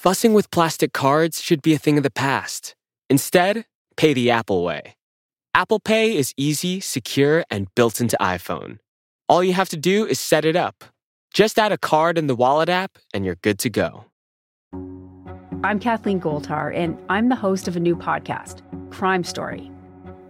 fussing with plastic cards should be a thing of the past. Instead, pay the Apple way. Apple Pay is easy, secure, and built into iPhone. All you have to do is set it up. Just add a card in the Wallet app, and you're good to go. I'm Kathleen Goldhar, and I'm the host of a new podcast, Crime Story.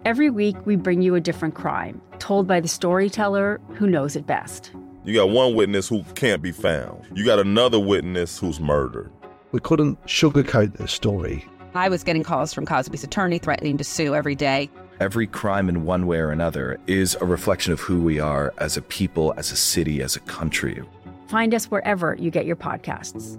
Every week, we bring you a different crime, told by the storyteller who knows it best. You got one witness who can't be found. You got another witness who's murdered. We couldn't sugarcoat the story. I was getting calls from Cosby's attorney threatening to sue every day. Every crime in one way or another is a reflection of who we are as a people, as a city, as a country. Find us wherever you get your podcasts.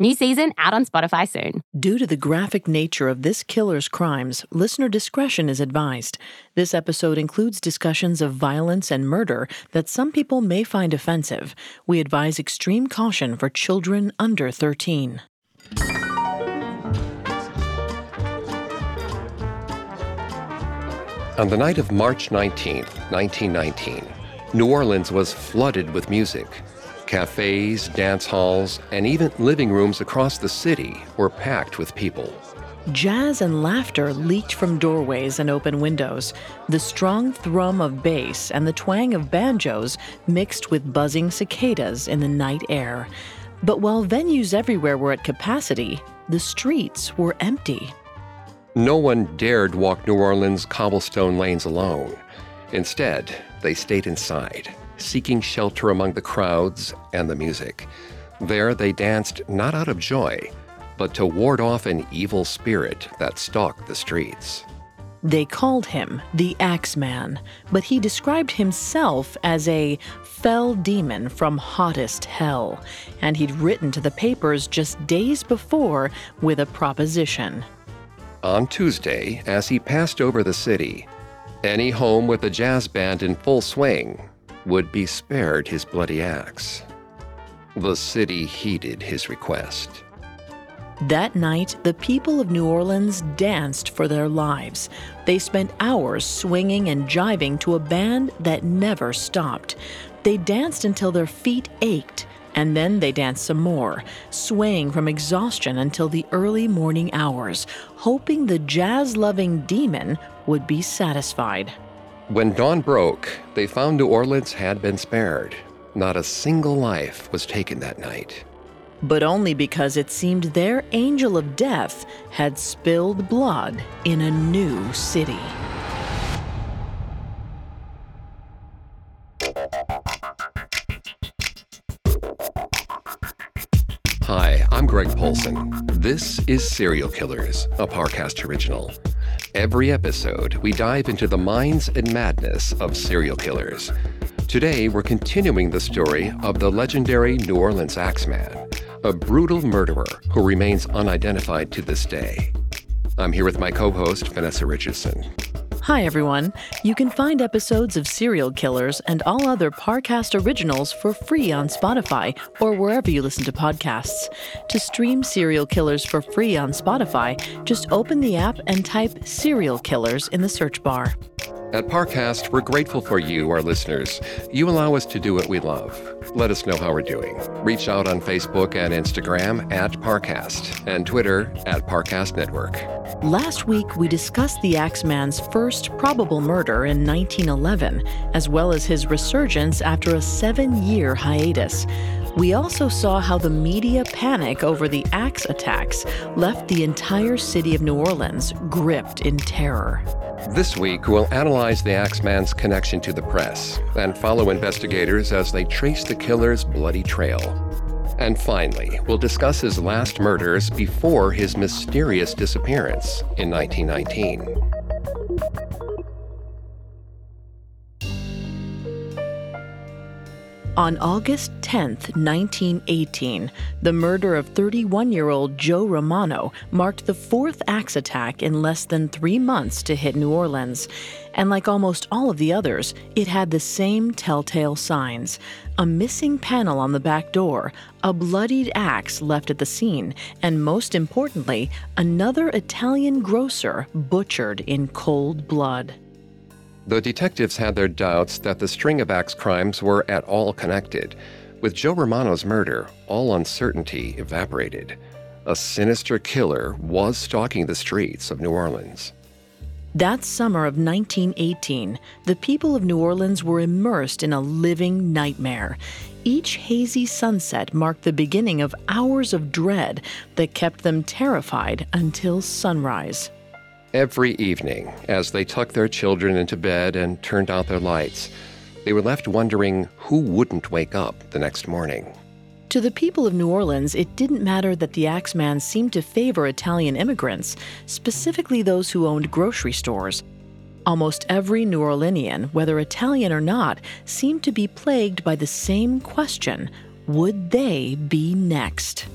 New season out on Spotify soon. Due to the graphic nature of this killer's crimes, listener discretion is advised. This episode includes discussions of violence and murder that some people may find offensive. We advise extreme caution for children under 13. On the night of March 19, 1919, New Orleans was flooded with music. Cafes, dance halls, and even living rooms across the city were packed with people. Jazz and laughter leaked from doorways and open windows. The strong thrum of bass and the twang of banjos mixed with buzzing cicadas in the night air. But while venues everywhere were at capacity, the streets were empty. No one dared walk New Orleans' cobblestone lanes alone. Instead, they stayed inside, seeking shelter among the crowds and the music. There, they danced not out of joy, but to ward off an evil spirit that stalked the streets. They called him the Axeman, but he described himself as a fell demon from hottest hell, and he'd written to the papers just days before with a proposition. On Tuesday, as he passed over the city, any home with a jazz band in full swing would be spared his bloody axe. The city heeded his request. That night, the people of New Orleans danced for their lives. They spent hours swinging and jiving to a band that never stopped. They danced until their feet ached, and then they danced some more, swaying from exhaustion until the early morning hours, hoping the jazz loving demon would be satisfied. When dawn broke, they found New Orleans had been spared. Not a single life was taken that night. But only because it seemed their angel of death had spilled blood in a new city. Greg Polcyn. This is Serial Killers, a Parcast original. Every episode, we dive into the minds and madness of serial killers. Today, we're continuing the story of the legendary New Orleans Axeman, a brutal murderer who remains unidentified to this day. I'm here with my co host, Vanessa Richardson. Hi, everyone. You can find episodes of Serial Killers and all other Parcast originals for free on Spotify or wherever you listen to podcasts. To stream Serial Killers for free on Spotify, just open the app and type Serial Killers in the search bar. At Parcast, we're grateful for you, our listeners. You allow us to do what we love. Let us know how we're doing. Reach out on Facebook and Instagram at Parcast and Twitter at Parcast Network. Last week, we discussed the Axeman's first probable murder in 1911, as well as his resurgence after a seven year hiatus. We also saw how the media panic over the axe attacks left the entire city of New Orleans gripped in terror. This week, we'll analyze the Axeman's connection to the press and follow investigators as they trace the killer's bloody trail. And finally, we'll discuss his last murders before his mysterious disappearance in 1919. On August 10, 1918, the murder of 31 year old Joe Romano marked the fourth axe attack in less than three months to hit New Orleans. And like almost all of the others, it had the same telltale signs a missing panel on the back door, a bloodied axe left at the scene, and most importantly, another Italian grocer butchered in cold blood. The detectives had their doubts that the string of axe crimes were at all connected. With Joe Romano's murder, all uncertainty evaporated. A sinister killer was stalking the streets of New Orleans. That summer of 1918, the people of New Orleans were immersed in a living nightmare. Each hazy sunset marked the beginning of hours of dread that kept them terrified until sunrise. Every evening, as they tucked their children into bed and turned out their lights, they were left wondering who wouldn't wake up the next morning. To the people of New Orleans, it didn't matter that the Axeman seemed to favor Italian immigrants, specifically those who owned grocery stores. Almost every New Orleanian, whether Italian or not, seemed to be plagued by the same question would they be next?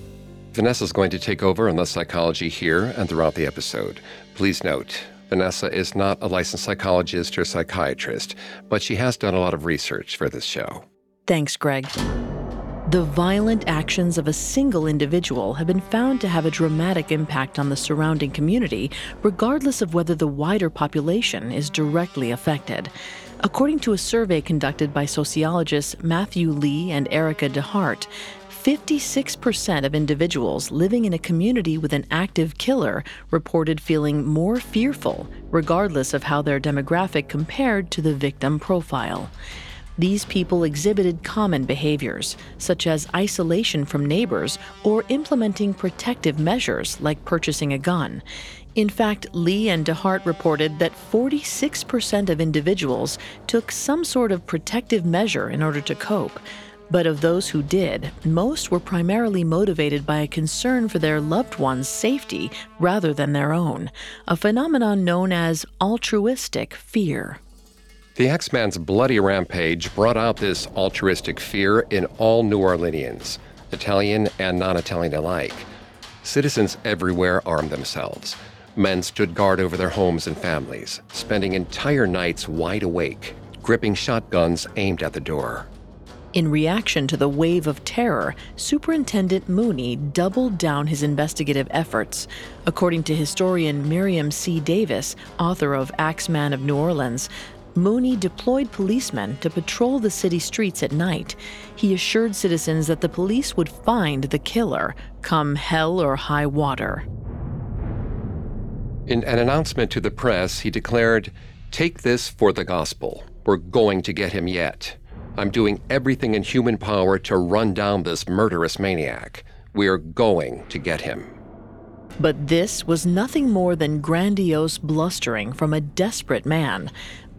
Vanessa's going to take over on the psychology here and throughout the episode. Please note, Vanessa is not a licensed psychologist or psychiatrist, but she has done a lot of research for this show. Thanks, Greg. The violent actions of a single individual have been found to have a dramatic impact on the surrounding community, regardless of whether the wider population is directly affected. According to a survey conducted by sociologists Matthew Lee and Erica DeHart, 56% of individuals living in a community with an active killer reported feeling more fearful, regardless of how their demographic compared to the victim profile. These people exhibited common behaviors, such as isolation from neighbors or implementing protective measures like purchasing a gun. In fact, Lee and DeHart reported that 46% of individuals took some sort of protective measure in order to cope, but of those who did, most were primarily motivated by a concern for their loved one's safety rather than their own, a phenomenon known as altruistic fear. The Axeman's bloody rampage brought out this altruistic fear in all New Orleanians, Italian and non Italian alike. Citizens everywhere armed themselves. Men stood guard over their homes and families, spending entire nights wide awake, gripping shotguns aimed at the door. In reaction to the wave of terror, Superintendent Mooney doubled down his investigative efforts. According to historian Miriam C. Davis, author of Axeman of New Orleans, Mooney deployed policemen to patrol the city streets at night. He assured citizens that the police would find the killer, come hell or high water. In an announcement to the press, he declared, Take this for the gospel. We're going to get him yet. I'm doing everything in human power to run down this murderous maniac. We're going to get him. But this was nothing more than grandiose blustering from a desperate man.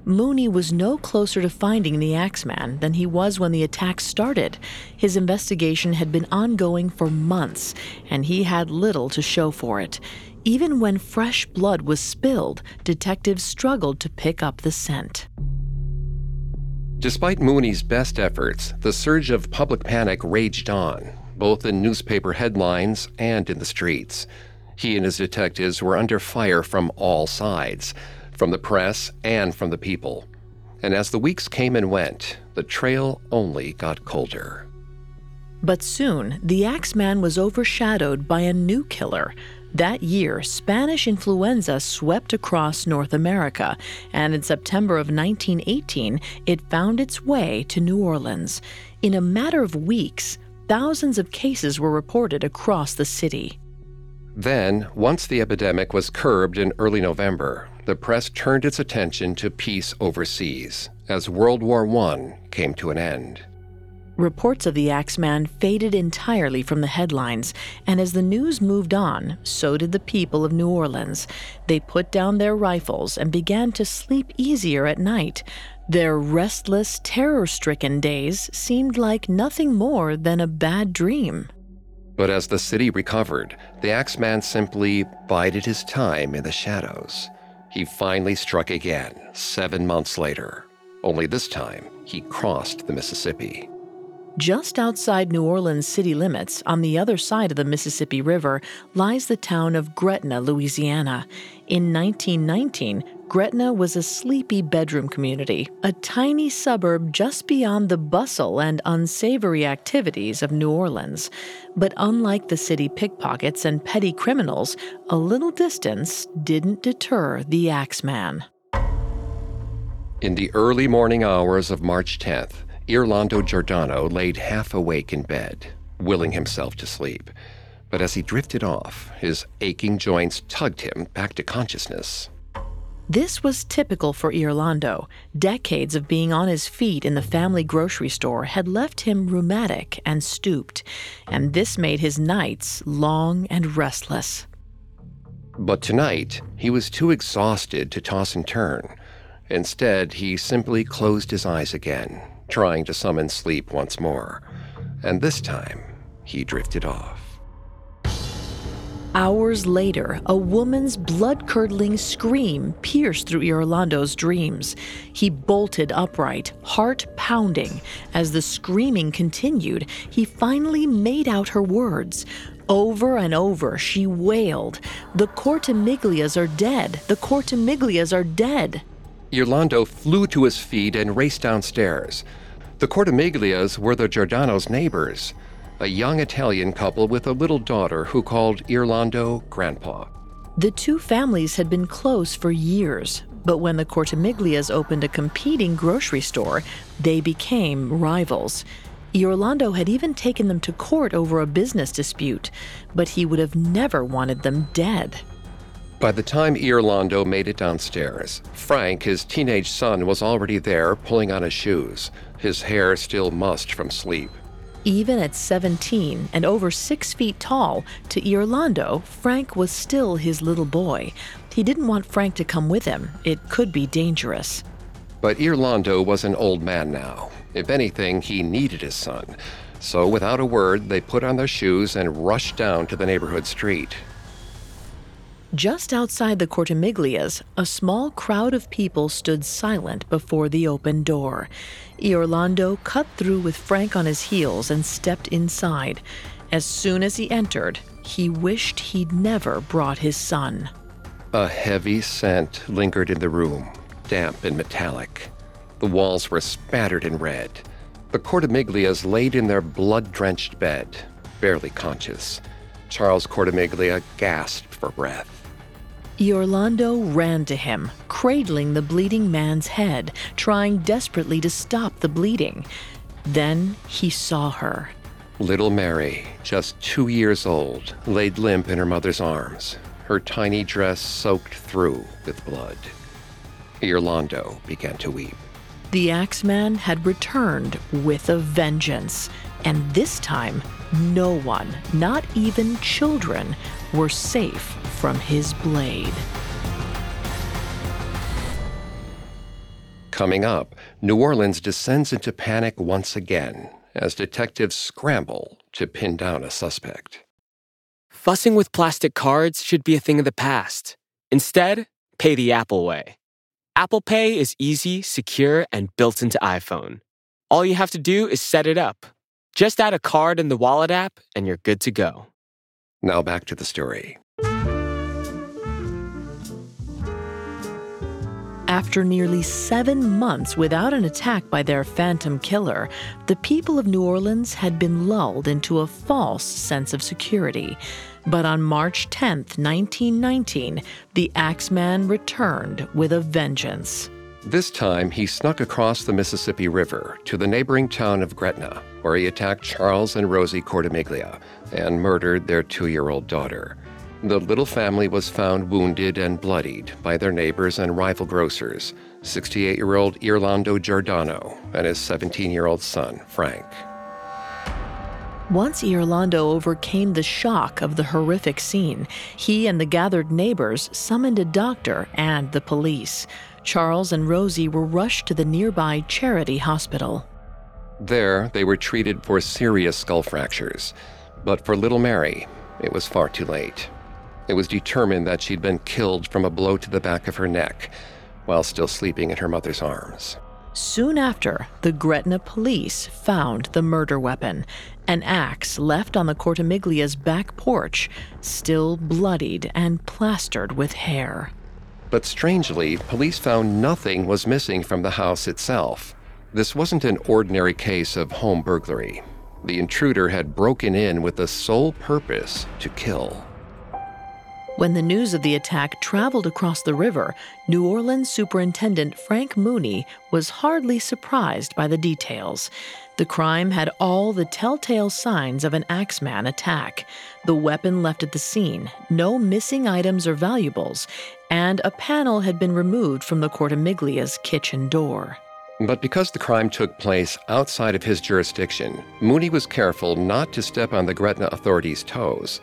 Mooney was no closer to finding the Axeman than he was when the attack started. His investigation had been ongoing for months, and he had little to show for it. Even when fresh blood was spilled, detectives struggled to pick up the scent. Despite Mooney's best efforts, the surge of public panic raged on, both in newspaper headlines and in the streets. He and his detectives were under fire from all sides, from the press and from the people. And as the weeks came and went, the trail only got colder. But soon, the Axeman was overshadowed by a new killer, that year, Spanish influenza swept across North America, and in September of 1918, it found its way to New Orleans. In a matter of weeks, thousands of cases were reported across the city. Then, once the epidemic was curbed in early November, the press turned its attention to peace overseas as World War I came to an end. Reports of the Axeman faded entirely from the headlines, and as the news moved on, so did the people of New Orleans. They put down their rifles and began to sleep easier at night. Their restless, terror stricken days seemed like nothing more than a bad dream. But as the city recovered, the Axeman simply bided his time in the shadows. He finally struck again, seven months later. Only this time, he crossed the Mississippi. Just outside New Orleans city limits, on the other side of the Mississippi River, lies the town of Gretna, Louisiana. In 1919, Gretna was a sleepy bedroom community, a tiny suburb just beyond the bustle and unsavory activities of New Orleans. But unlike the city pickpockets and petty criminals, a little distance didn't deter the Axeman. In the early morning hours of March 10th, Iorlando Giordano laid half awake in bed, willing himself to sleep. But as he drifted off, his aching joints tugged him back to consciousness. This was typical for Iorlando. Decades of being on his feet in the family grocery store had left him rheumatic and stooped, and this made his nights long and restless. But tonight, he was too exhausted to toss and turn. Instead, he simply closed his eyes again, trying to summon sleep once more. And this time, he drifted off. Hours later, a woman's blood curdling scream pierced through Iorlando's dreams. He bolted upright, heart pounding. As the screaming continued, he finally made out her words. Over and over, she wailed, The Cortimiglias are dead! The Cortimiglias are dead! Iorlando flew to his feet and raced downstairs. The Cortimiglias were the Giordano's neighbors a young Italian couple with a little daughter who called Iorlando Grandpa. The two families had been close for years, but when the Cortimiglias opened a competing grocery store, they became rivals. Iorlando had even taken them to court over a business dispute, but he would have never wanted them dead. By the time Iorlando made it downstairs, Frank, his teenage son, was already there pulling on his shoes, his hair still mussed from sleep. Even at 17 and over six feet tall, to Iorlando, Frank was still his little boy. He didn't want Frank to come with him. It could be dangerous. But Iorlando was an old man now. If anything, he needed his son. So without a word, they put on their shoes and rushed down to the neighborhood street. Just outside the Cortimiglias, a small crowd of people stood silent before the open door. Iorlando cut through with Frank on his heels and stepped inside. As soon as he entered, he wished he'd never brought his son. A heavy scent lingered in the room, damp and metallic. The walls were spattered in red. The Cortimiglias laid in their blood drenched bed, barely conscious. Charles Cortimiglia gasped for breath. Iorlando ran to him, cradling the bleeding man's head, trying desperately to stop the bleeding. Then he saw her. Little Mary, just two years old, laid limp in her mother's arms, her tiny dress soaked through with blood. Iorlando began to weep. The Axeman had returned with a vengeance, and this time, no one, not even children, were safe from his blade. Coming up, New Orleans descends into panic once again as detectives scramble to pin down a suspect. Fussing with plastic cards should be a thing of the past. Instead, pay the Apple way. Apple Pay is easy, secure, and built into iPhone. All you have to do is set it up. Just add a card in the Wallet app, and you're good to go. Now back to the story. After nearly seven months without an attack by their phantom killer, the people of New Orleans had been lulled into a false sense of security. But on March 10, 1919, the Axeman returned with a vengeance. This time, he snuck across the Mississippi River to the neighboring town of Gretna, where he attacked Charles and Rosie Cortimiglia and murdered their two year old daughter. The little family was found wounded and bloodied by their neighbors and rival grocers, 68 year old Iorlando Giordano and his 17 year old son, Frank. Once Iorlando overcame the shock of the horrific scene, he and the gathered neighbors summoned a doctor and the police. Charles and Rosie were rushed to the nearby Charity Hospital. There, they were treated for serious skull fractures. But for little Mary, it was far too late. It was determined that she'd been killed from a blow to the back of her neck while still sleeping in her mother's arms. Soon after, the Gretna police found the murder weapon, an axe left on the Cortimiglia's back porch, still bloodied and plastered with hair. But strangely, police found nothing was missing from the house itself. This wasn't an ordinary case of home burglary. The intruder had broken in with the sole purpose to kill. When the news of the attack traveled across the river, New Orleans Superintendent Frank Mooney was hardly surprised by the details. The crime had all the telltale signs of an Axeman attack the weapon left at the scene, no missing items or valuables, and a panel had been removed from the Cortimiglia's kitchen door. But because the crime took place outside of his jurisdiction, Mooney was careful not to step on the Gretna authorities' toes.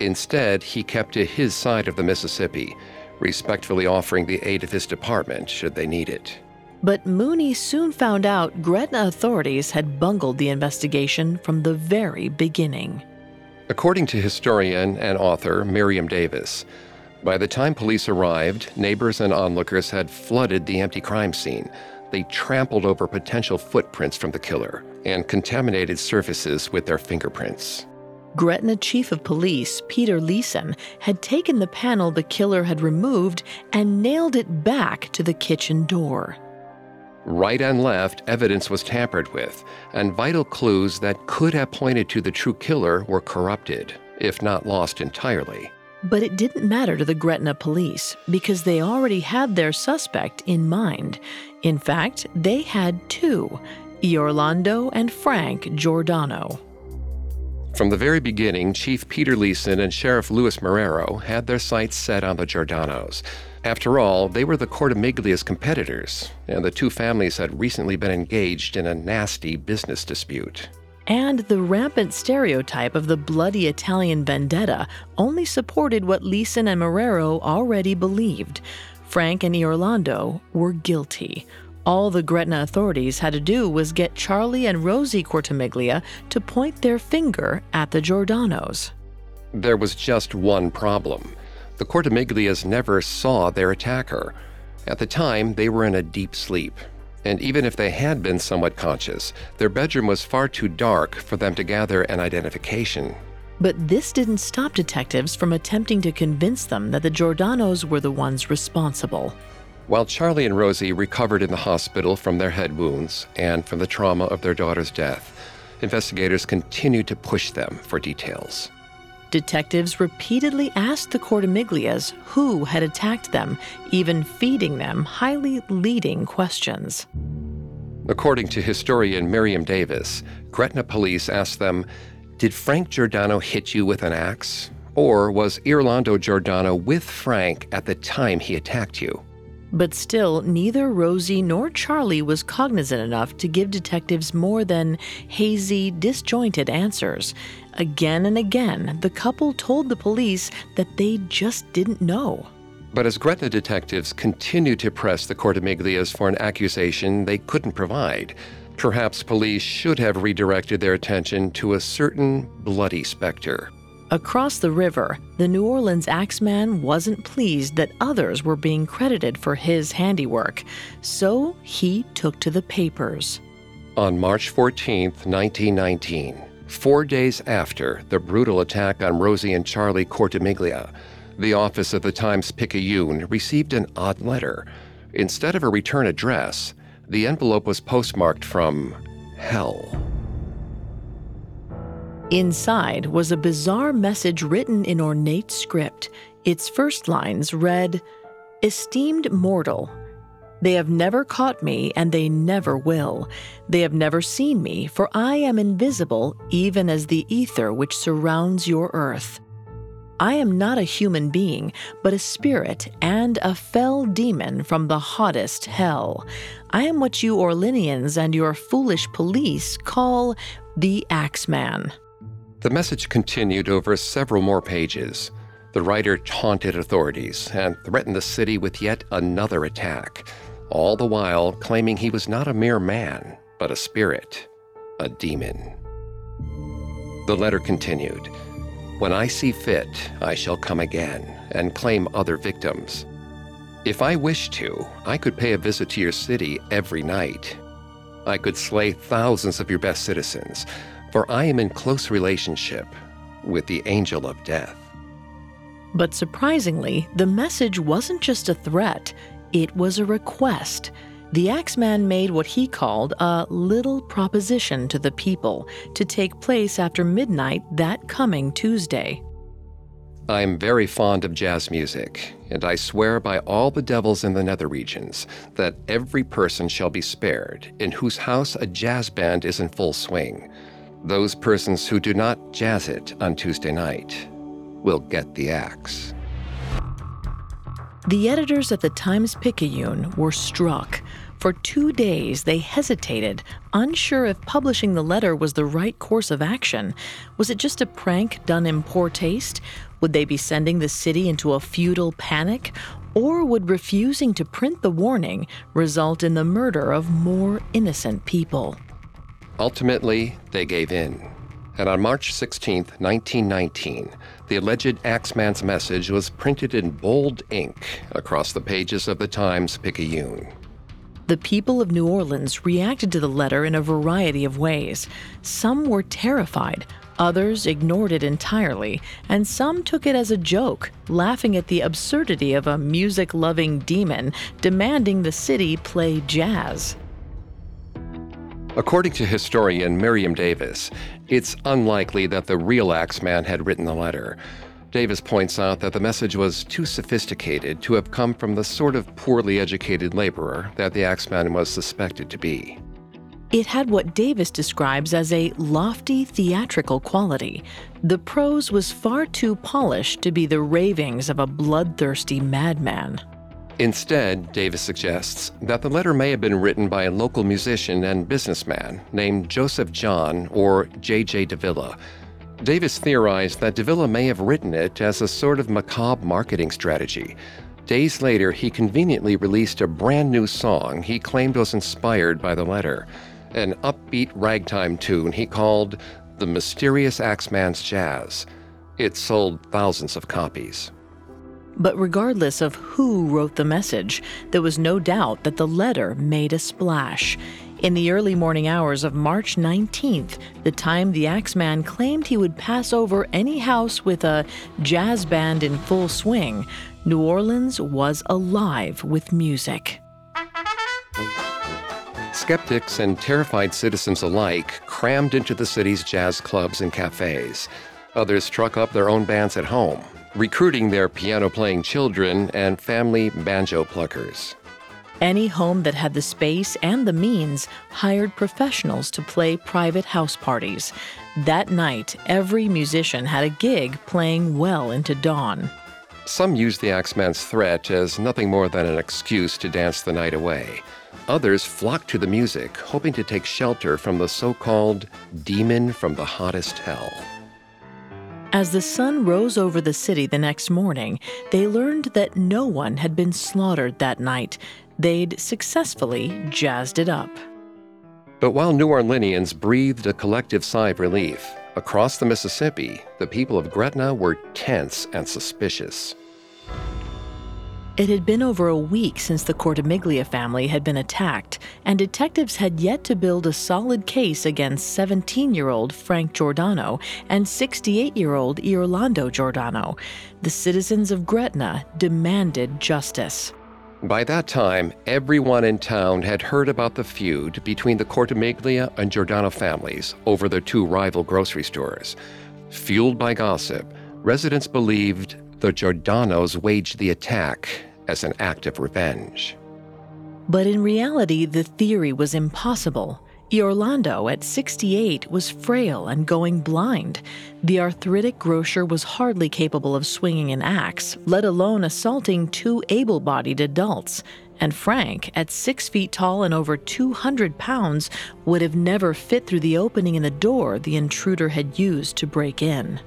Instead, he kept to his side of the Mississippi, respectfully offering the aid of his department should they need it. But Mooney soon found out Gretna authorities had bungled the investigation from the very beginning. According to historian and author Miriam Davis, by the time police arrived, neighbors and onlookers had flooded the empty crime scene. They trampled over potential footprints from the killer and contaminated surfaces with their fingerprints. Gretna Chief of Police Peter Leeson had taken the panel the killer had removed and nailed it back to the kitchen door. Right and left, evidence was tampered with, and vital clues that could have pointed to the true killer were corrupted, if not lost entirely. But it didn't matter to the Gretna police because they already had their suspect in mind. In fact, they had two Orlando and Frank Giordano. From the very beginning, Chief Peter Leeson and Sheriff Louis Marrero had their sights set on the Giordanos. After all, they were the Cortimiglia's competitors, and the two families had recently been engaged in a nasty business dispute. And the rampant stereotype of the bloody Italian vendetta only supported what Leeson and Marrero already believed. Frank and Orlando were guilty, all the Gretna authorities had to do was get Charlie and Rosie Cortimiglia to point their finger at the Giordanos. There was just one problem. The Cortimiglias never saw their attacker. At the time, they were in a deep sleep. And even if they had been somewhat conscious, their bedroom was far too dark for them to gather an identification. But this didn't stop detectives from attempting to convince them that the Giordanos were the ones responsible. While Charlie and Rosie recovered in the hospital from their head wounds and from the trauma of their daughter's death, investigators continued to push them for details. Detectives repeatedly asked the Cortimiglias who had attacked them, even feeding them highly leading questions. According to historian Miriam Davis, Gretna police asked them, Did Frank Giordano hit you with an axe? Or was Iorlando Giordano with Frank at the time he attacked you? But still, neither Rosie nor Charlie was cognizant enough to give detectives more than hazy, disjointed answers. Again and again, the couple told the police that they just didn't know. But as Gretna detectives continued to press the Cortimiglias for an accusation they couldn't provide, perhaps police should have redirected their attention to a certain bloody specter. Across the river, the New Orleans Axeman wasn't pleased that others were being credited for his handiwork, so he took to the papers. On March 14, 1919, four days after the brutal attack on Rosie and Charlie Cortimiglia, the office of the Times Picayune received an odd letter. Instead of a return address, the envelope was postmarked from hell. Inside was a bizarre message written in ornate script. Its first lines read Esteemed mortal, they have never caught me, and they never will. They have never seen me, for I am invisible, even as the ether which surrounds your earth. I am not a human being, but a spirit and a fell demon from the hottest hell. I am what you Orleanians and your foolish police call the Axeman. The message continued over several more pages. The writer taunted authorities and threatened the city with yet another attack, all the while claiming he was not a mere man, but a spirit, a demon. The letter continued When I see fit, I shall come again and claim other victims. If I wished to, I could pay a visit to your city every night. I could slay thousands of your best citizens, for I am in close relationship with the angel of death. But surprisingly, the message wasn't just a threat, it was a request. The Axeman made what he called a little proposition to the people to take place after midnight that coming Tuesday. I'm very fond of jazz music, and I swear by all the devils in the nether regions that every person shall be spared in whose house a jazz band is in full swing. Those persons who do not jazz it on Tuesday night will get the axe. The editors at the Times Picayune were struck. For two days, they hesitated, unsure if publishing the letter was the right course of action. Was it just a prank done in poor taste? Would they be sending the city into a feudal panic? Or would refusing to print the warning result in the murder of more innocent people? Ultimately, they gave in. And on March 16, 1919, the alleged Axeman's message was printed in bold ink across the pages of the Times Picayune. The people of New Orleans reacted to the letter in a variety of ways. Some were terrified, others ignored it entirely, and some took it as a joke, laughing at the absurdity of a music loving demon demanding the city play jazz. According to historian Miriam Davis, it's unlikely that the real Axeman had written the letter. Davis points out that the message was too sophisticated to have come from the sort of poorly educated laborer that the Axeman was suspected to be. It had what Davis describes as a lofty theatrical quality. The prose was far too polished to be the ravings of a bloodthirsty madman. Instead, Davis suggests that the letter may have been written by a local musician and businessman named Joseph John or J.J. Davila. Davis theorized that Davila may have written it as a sort of macabre marketing strategy. Days later, he conveniently released a brand new song he claimed was inspired by the letter, an upbeat ragtime tune he called The Mysterious Axeman's Jazz. It sold thousands of copies. But regardless of who wrote the message, there was no doubt that the letter made a splash. In the early morning hours of March 19th, the time the Axeman claimed he would pass over any house with a jazz band in full swing, New Orleans was alive with music. Skeptics and terrified citizens alike crammed into the city's jazz clubs and cafes. Others struck up their own bands at home, recruiting their piano playing children and family banjo pluckers. Any home that had the space and the means hired professionals to play private house parties. That night, every musician had a gig playing well into dawn. Some used the Axeman's threat as nothing more than an excuse to dance the night away. Others flocked to the music, hoping to take shelter from the so called demon from the hottest hell. As the sun rose over the city the next morning, they learned that no one had been slaughtered that night. They'd successfully jazzed it up. But while New Orleanians breathed a collective sigh of relief, across the Mississippi, the people of Gretna were tense and suspicious. It had been over a week since the Cortimiglia family had been attacked, and detectives had yet to build a solid case against 17 year old Frank Giordano and 68 year old Orlando Giordano. The citizens of Gretna demanded justice. By that time, everyone in town had heard about the feud between the Cortimiglia and Giordano families over their two rival grocery stores. Fueled by gossip, residents believed the Giordanos waged the attack as an act of revenge. But in reality, the theory was impossible. Orlando, at 68, was frail and going blind. The arthritic grocer was hardly capable of swinging an axe, let alone assaulting two able bodied adults. And Frank, at six feet tall and over 200 pounds, would have never fit through the opening in the door the intruder had used to break in.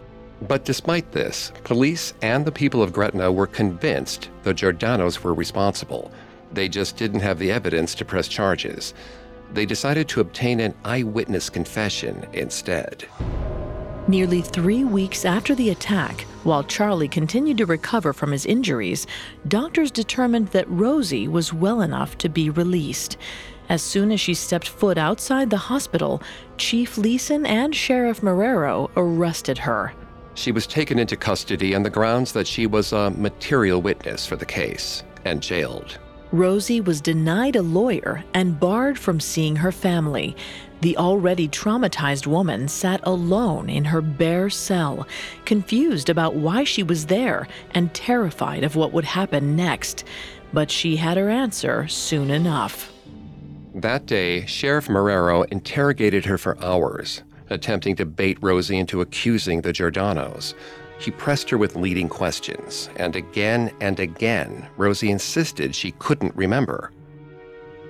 But despite this, police and the people of Gretna were convinced the Giordanos were responsible. They just didn't have the evidence to press charges. They decided to obtain an eyewitness confession instead. Nearly three weeks after the attack, while Charlie continued to recover from his injuries, doctors determined that Rosie was well enough to be released. As soon as she stepped foot outside the hospital, Chief Leeson and Sheriff Marrero arrested her. She was taken into custody on the grounds that she was a material witness for the case and jailed. Rosie was denied a lawyer and barred from seeing her family. The already traumatized woman sat alone in her bare cell, confused about why she was there and terrified of what would happen next. But she had her answer soon enough. That day, Sheriff Marrero interrogated her for hours, attempting to bait Rosie into accusing the Giordanos. He pressed her with leading questions, and again and again, Rosie insisted she couldn't remember.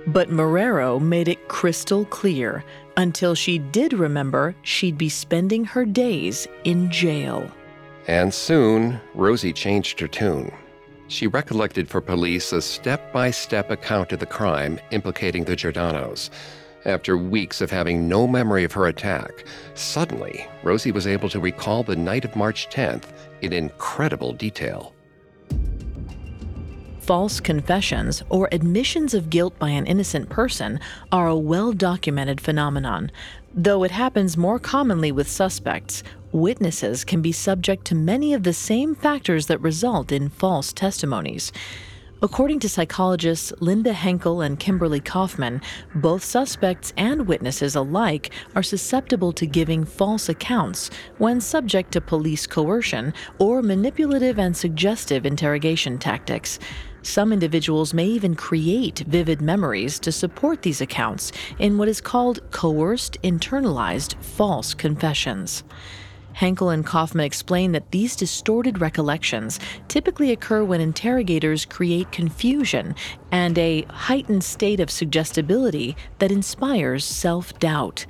But Marrero made it crystal clear until she did remember she'd be spending her days in jail. And soon, Rosie changed her tune. She recollected for police a step by step account of the crime implicating the Giordanos. After weeks of having no memory of her attack, suddenly Rosie was able to recall the night of March 10th in incredible detail. False confessions or admissions of guilt by an innocent person are a well documented phenomenon. Though it happens more commonly with suspects, witnesses can be subject to many of the same factors that result in false testimonies. According to psychologists Linda Henkel and Kimberly Coffman, both suspects and witnesses alike are susceptible to giving false accounts when subject to police coercion or manipulative and suggestive interrogation tactics. Some individuals may even create vivid memories to support these accounts in what is called coerced internalized false confessions. Henkel and Coffman explain that these distorted recollections typically occur when interrogators create confusion and a heightened state of suggestibility that inspires self doubt.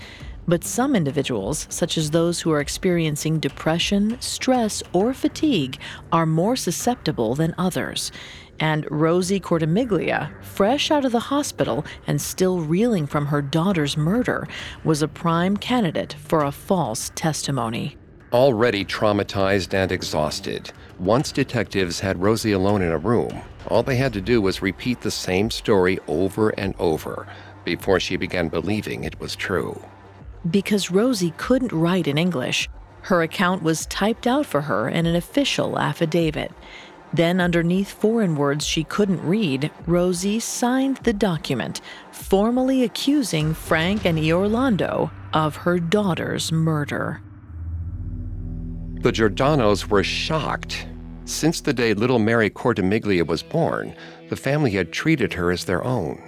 But some individuals, such as those who are experiencing depression, stress, or fatigue, are more susceptible than others. And Rosie Cortimiglia, fresh out of the hospital and still reeling from her daughter's murder, was a prime candidate for a false testimony. Already traumatized and exhausted, once detectives had Rosie alone in a room, all they had to do was repeat the same story over and over before she began believing it was true. Because Rosie couldn't write in English, her account was typed out for her in an official affidavit. Then, underneath foreign words she couldn't read, Rosie signed the document, formally accusing Frank and Iorlando of her daughter's murder. The Giordanos were shocked. Since the day little Mary Cortimiglia was born, the family had treated her as their own.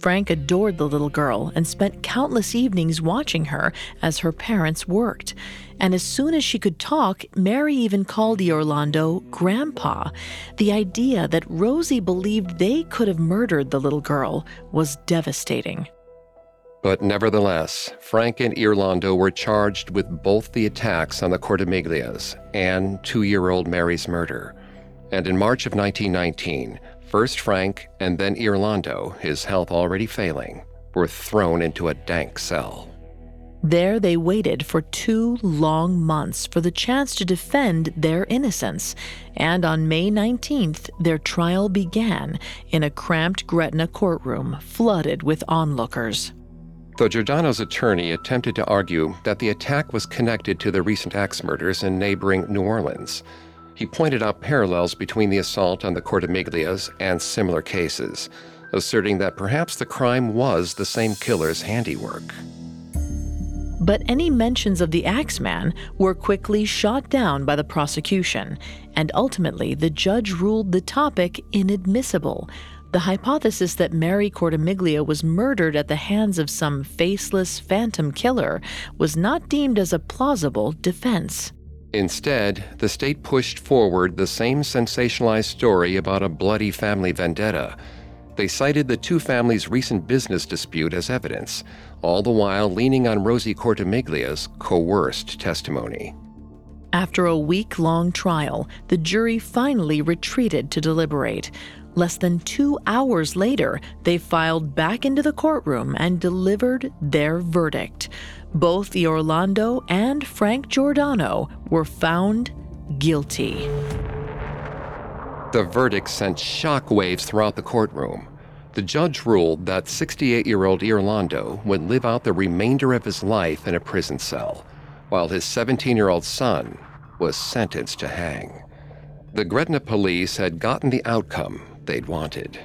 Frank adored the little girl and spent countless evenings watching her as her parents worked. And as soon as she could talk, Mary even called Orlando Grandpa. The idea that Rosie believed they could have murdered the little girl was devastating. But nevertheless, Frank and Iorlando were charged with both the attacks on the Cortimiglias and two year old Mary's murder. And in March of 1919, first Frank and then Iorlando, his health already failing, were thrown into a dank cell. There they waited for two long months for the chance to defend their innocence, and on May 19th, their trial began in a cramped Gretna courtroom flooded with onlookers. The Giordano's attorney attempted to argue that the attack was connected to the recent axe murders in neighboring New Orleans. He pointed out parallels between the assault on the Cortimiglias and similar cases, asserting that perhaps the crime was the same killer's handiwork. But any mentions of the Axeman were quickly shot down by the prosecution, and ultimately the judge ruled the topic inadmissible, the hypothesis that Mary Cortimiglia was murdered at the hands of some faceless phantom killer was not deemed as a plausible defense. Instead, the state pushed forward the same sensationalized story about a bloody family vendetta. They cited the two families' recent business dispute as evidence, all the while leaning on Rosie Cortimiglia's coerced testimony. After a week long trial, the jury finally retreated to deliberate. Less than two hours later, they filed back into the courtroom and delivered their verdict. Both Iorlando and Frank Giordano were found guilty. The verdict sent shockwaves throughout the courtroom. The judge ruled that 68 year old Iorlando would live out the remainder of his life in a prison cell, while his 17 year old son was sentenced to hang. The Gretna police had gotten the outcome they'd wanted.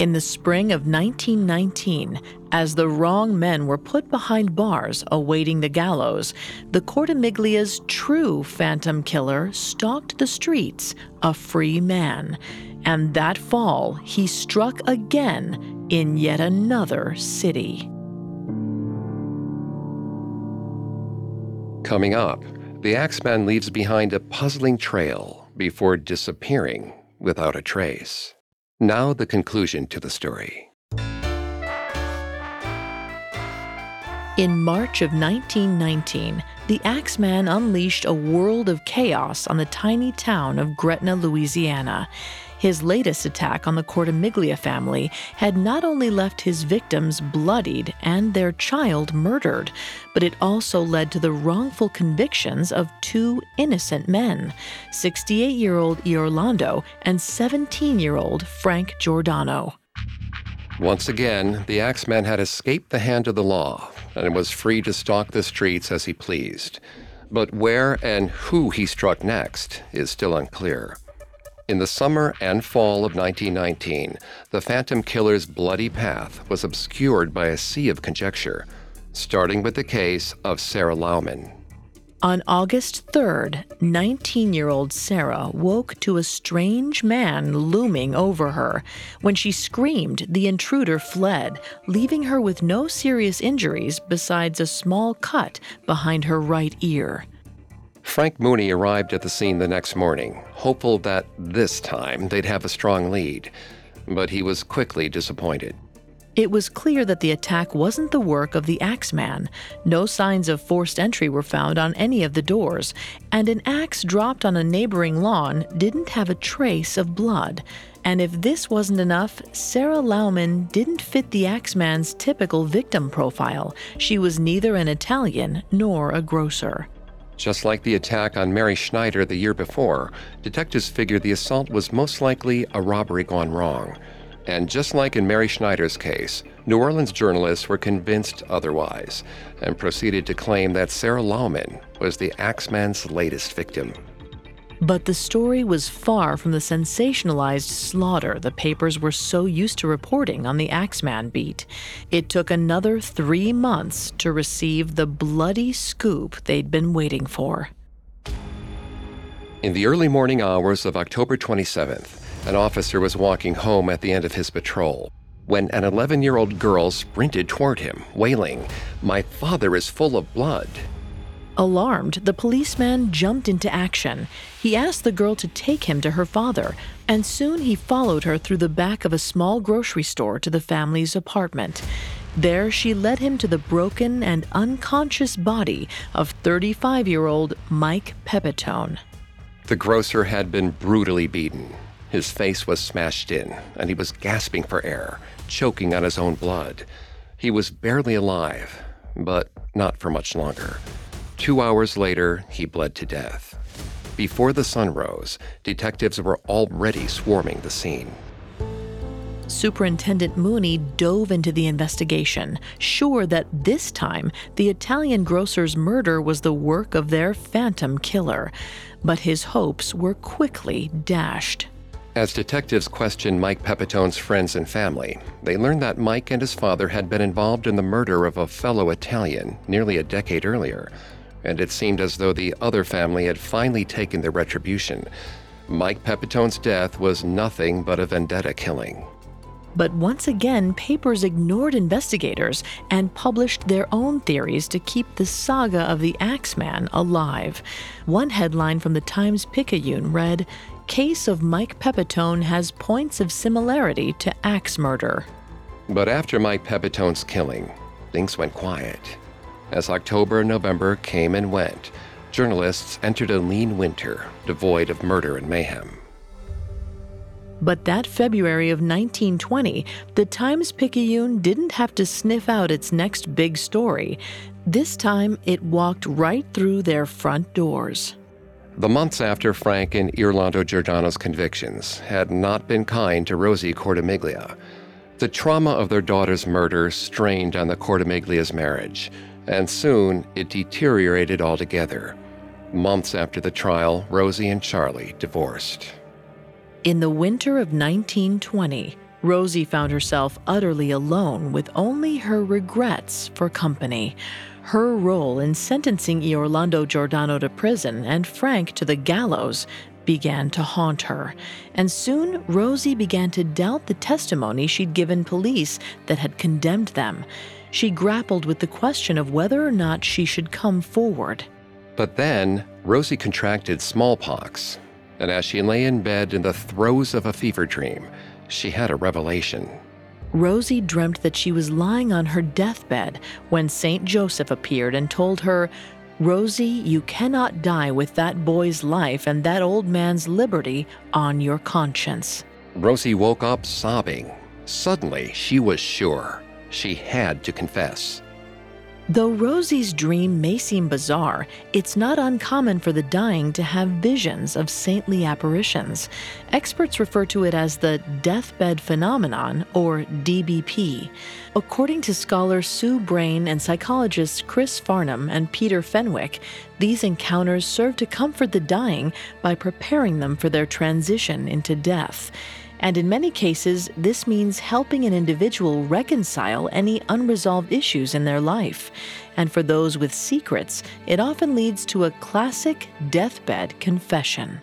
In the spring of 1919, as the wrong men were put behind bars awaiting the gallows, the Cortimiglia's true phantom killer stalked the streets, a free man. And that fall, he struck again in yet another city. Coming up, the Axeman leaves behind a puzzling trail before disappearing without a trace. Now, the conclusion to the story. In March of 1919, the Axeman unleashed a world of chaos on the tiny town of Gretna, Louisiana. His latest attack on the Cortimiglia family had not only left his victims bloodied and their child murdered, but it also led to the wrongful convictions of two innocent men 68 year old Iorlando and 17 year old Frank Giordano. Once again, the Axeman had escaped the hand of the law and was free to stalk the streets as he pleased. But where and who he struck next is still unclear. In the summer and fall of 1919, the Phantom Killer's bloody path was obscured by a sea of conjecture, starting with the case of Sarah Laumann. On August 3rd, 19 year old Sarah woke to a strange man looming over her. When she screamed, the intruder fled, leaving her with no serious injuries besides a small cut behind her right ear. Frank Mooney arrived at the scene the next morning, hopeful that this time they'd have a strong lead, but he was quickly disappointed. It was clear that the attack wasn't the work of the Axeman. No signs of forced entry were found on any of the doors, and an axe dropped on a neighboring lawn didn't have a trace of blood. And if this wasn't enough, Sarah Laumann didn't fit the Axeman's typical victim profile. She was neither an Italian nor a grocer. Just like the attack on Mary Schneider the year before, detectives figured the assault was most likely a robbery gone wrong. And just like in Mary Schneider's case, New Orleans journalists were convinced otherwise and proceeded to claim that Sarah Laumann was the Axeman's latest victim. But the story was far from the sensationalized slaughter the papers were so used to reporting on the Axeman beat. It took another three months to receive the bloody scoop they'd been waiting for. In the early morning hours of October 27th, an officer was walking home at the end of his patrol when an 11 year old girl sprinted toward him, wailing, My father is full of blood. Alarmed, the policeman jumped into action. He asked the girl to take him to her father, and soon he followed her through the back of a small grocery store to the family's apartment. There, she led him to the broken and unconscious body of 35 year old Mike Pepitone. The grocer had been brutally beaten. His face was smashed in, and he was gasping for air, choking on his own blood. He was barely alive, but not for much longer. Two hours later, he bled to death. Before the sun rose, detectives were already swarming the scene. Superintendent Mooney dove into the investigation, sure that this time the Italian grocer's murder was the work of their phantom killer. But his hopes were quickly dashed. As detectives questioned Mike Pepitone's friends and family, they learned that Mike and his father had been involved in the murder of a fellow Italian nearly a decade earlier, and it seemed as though the other family had finally taken their retribution. Mike Pepitone's death was nothing but a vendetta killing. But once again, papers ignored investigators and published their own theories to keep the saga of the Axeman alive. One headline from the Times Picayune read Case of Mike Pepitone has points of similarity to axe murder. But after Mike Pepitone's killing, things went quiet. As October and November came and went, journalists entered a lean winter devoid of murder and mayhem. But that February of 1920, the Times Picayune didn't have to sniff out its next big story. This time, it walked right through their front doors. The months after Frank and Iorlando Giordano's convictions had not been kind to Rosie Cortimiglia. The trauma of their daughter's murder strained on the Cortimiglia's marriage, and soon it deteriorated altogether. Months after the trial, Rosie and Charlie divorced. In the winter of 1920, Rosie found herself utterly alone with only her regrets for company. Her role in sentencing Iorlando Giordano to prison and Frank to the gallows began to haunt her, and soon Rosie began to doubt the testimony she'd given police that had condemned them. She grappled with the question of whether or not she should come forward. But then, Rosie contracted smallpox, and as she lay in bed in the throes of a fever dream, she had a revelation. Rosie dreamt that she was lying on her deathbed when St. Joseph appeared and told her, Rosie, you cannot die with that boy's life and that old man's liberty on your conscience. Rosie woke up sobbing. Suddenly, she was sure she had to confess. Though Rosie's dream may seem bizarre, it's not uncommon for the dying to have visions of saintly apparitions. Experts refer to it as the deathbed phenomenon, or DBP. According to scholar Sue Brayne and psychologists Chris Farnham and Peter Fenwick, these encounters serve to comfort the dying by preparing them for their transition into death. And in many cases, this means helping an individual reconcile any unresolved issues in their life. And for those with secrets, it often leads to a classic deathbed confession.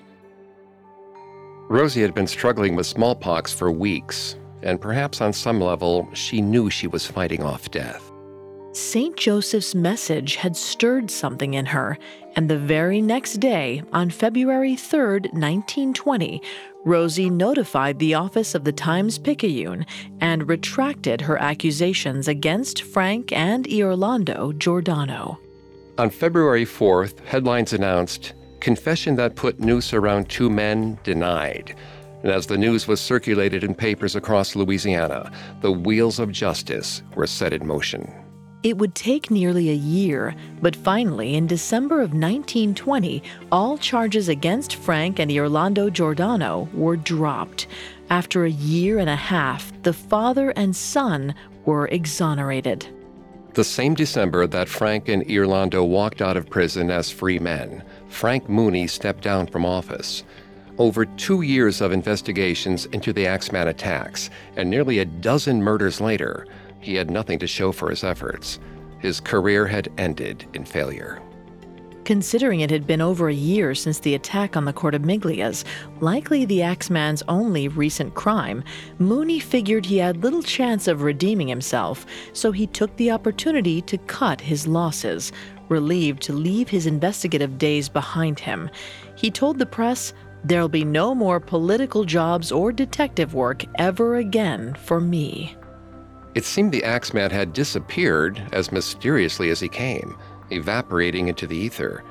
Rosie had been struggling with smallpox for weeks, and perhaps on some level, she knew she was fighting off death. St. Joseph's message had stirred something in her, and the very next day, on February 3, 1920, Rosie notified the office of the Times Picayune and retracted her accusations against Frank and Iorlando Giordano. On February 4th, headlines announced confession that put noose around two men denied. And as the news was circulated in papers across Louisiana, the wheels of justice were set in motion. It would take nearly a year, but finally, in December of 1920, all charges against Frank and Iorlando Giordano were dropped. After a year and a half, the father and son were exonerated. The same December that Frank and Iorlando walked out of prison as free men, Frank Mooney stepped down from office. Over two years of investigations into the Axeman attacks and nearly a dozen murders later, he had nothing to show for his efforts. His career had ended in failure. Considering it had been over a year since the attack on the Cortimiglias, likely the Axeman's only recent crime, Mooney figured he had little chance of redeeming himself, so he took the opportunity to cut his losses, relieved to leave his investigative days behind him. He told the press, There'll be no more political jobs or detective work ever again for me. It seemed the Axeman had disappeared as mysteriously as he came, evaporating into the ether.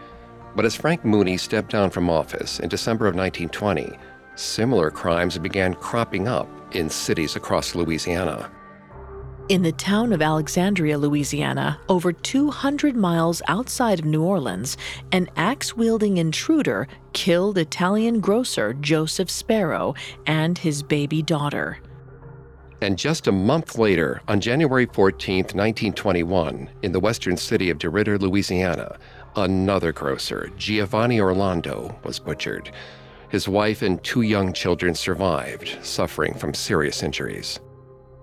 But as Frank Mooney stepped down from office in December of 1920, similar crimes began cropping up in cities across Louisiana. In the town of Alexandria, Louisiana, over 200 miles outside of New Orleans, an axe wielding intruder killed Italian grocer Joseph Spero and his baby daughter. And just a month later, on January 14, 1921, in the western city of DeRidder, Louisiana, another grocer, Giovanni Orlando, was butchered. His wife and two young children survived, suffering from serious injuries.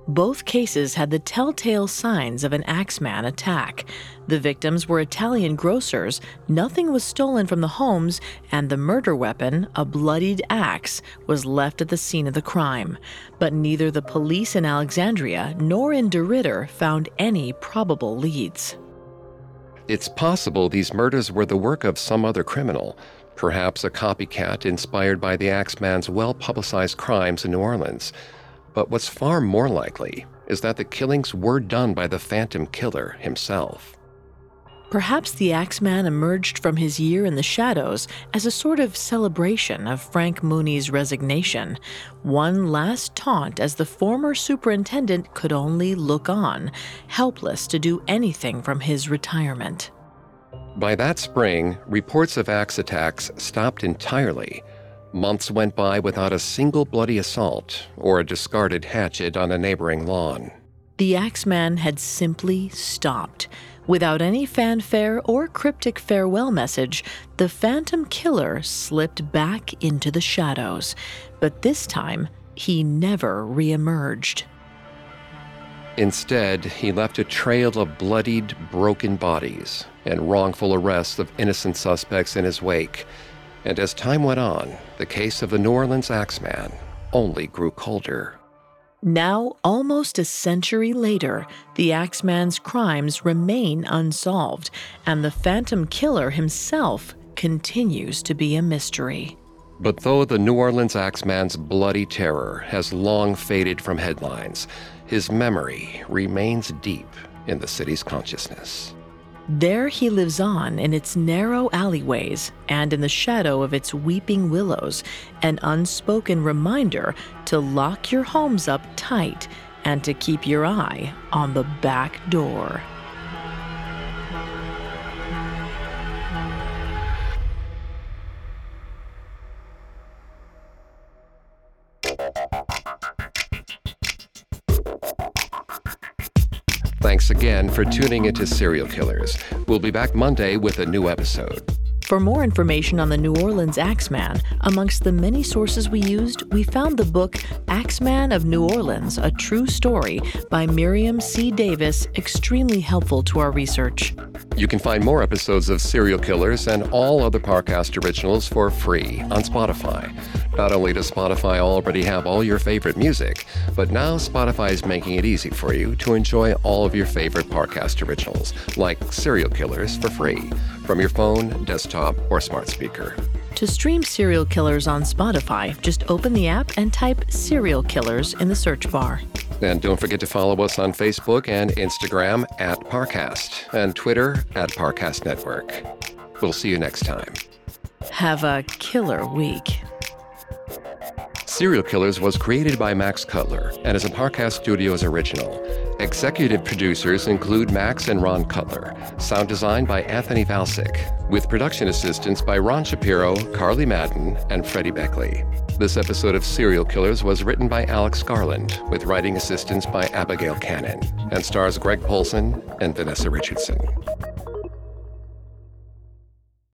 Both cases had the telltale signs of an Axeman attack. The victims were Italian grocers, nothing was stolen from the homes, and the murder weapon, a bloodied axe, was left at the scene of the crime. But neither the police in Alexandria nor in DeRidder found any probable leads. It's possible these murders were the work of some other criminal, perhaps a copycat inspired by the Axeman's well publicized crimes in New Orleans. But what's far more likely is that the killings were done by the Phantom Killer himself. Perhaps the Axeman emerged from his year in the shadows as a sort of celebration of Frank Mooney's resignation, one last taunt as the former superintendent could only look on, helpless to do anything from his retirement. By that spring, reports of axe attacks stopped entirely. Months went by without a single bloody assault or a discarded hatchet on a neighboring lawn. The Axeman had simply stopped. Without any fanfare or cryptic farewell message, the Phantom Killer slipped back into the shadows. But this time, he never reemerged. Instead, he left a trail of bloodied, broken bodies and wrongful arrests of innocent suspects in his wake. And as time went on, the case of the New Orleans Axeman only grew colder. Now, almost a century later, the Axeman's crimes remain unsolved, and the Phantom Killer himself continues to be a mystery. But though the New Orleans Axeman's bloody terror has long faded from headlines, his memory remains deep in the city's consciousness. There he lives on in its narrow alleyways and in the shadow of its weeping willows, an unspoken reminder to lock your homes up tight and to keep your eye on the back door. Thanks again for tuning into Serial Killers. We'll be back Monday with a new episode. For more information on the New Orleans Axeman, amongst the many sources we used, we found the book Axeman of New Orleans A True Story by Miriam C. Davis extremely helpful to our research. You can find more episodes of Serial Killers and all other Parcast originals for free on Spotify. Not only does Spotify already have all your favorite music, but now Spotify is making it easy for you to enjoy all of your favorite Parcast originals, like Serial Killers, for free from your phone, desktop, or smart speaker. To stream Serial Killers on Spotify, just open the app and type Serial Killers in the search bar. And don't forget to follow us on Facebook and Instagram at Parcast and Twitter at Parcast Network. We'll see you next time. Have a killer week. Serial Killers was created by Max Cutler and is a Parcast Studios original. Executive producers include Max and Ron Cutler. Sound design by Anthony Valsic, with production assistance by Ron Shapiro, Carly Madden, and Freddie Beckley. This episode of Serial Killers was written by Alex Garland, with writing assistance by Abigail Cannon, and stars Greg Polcyn and Vanessa Richardson.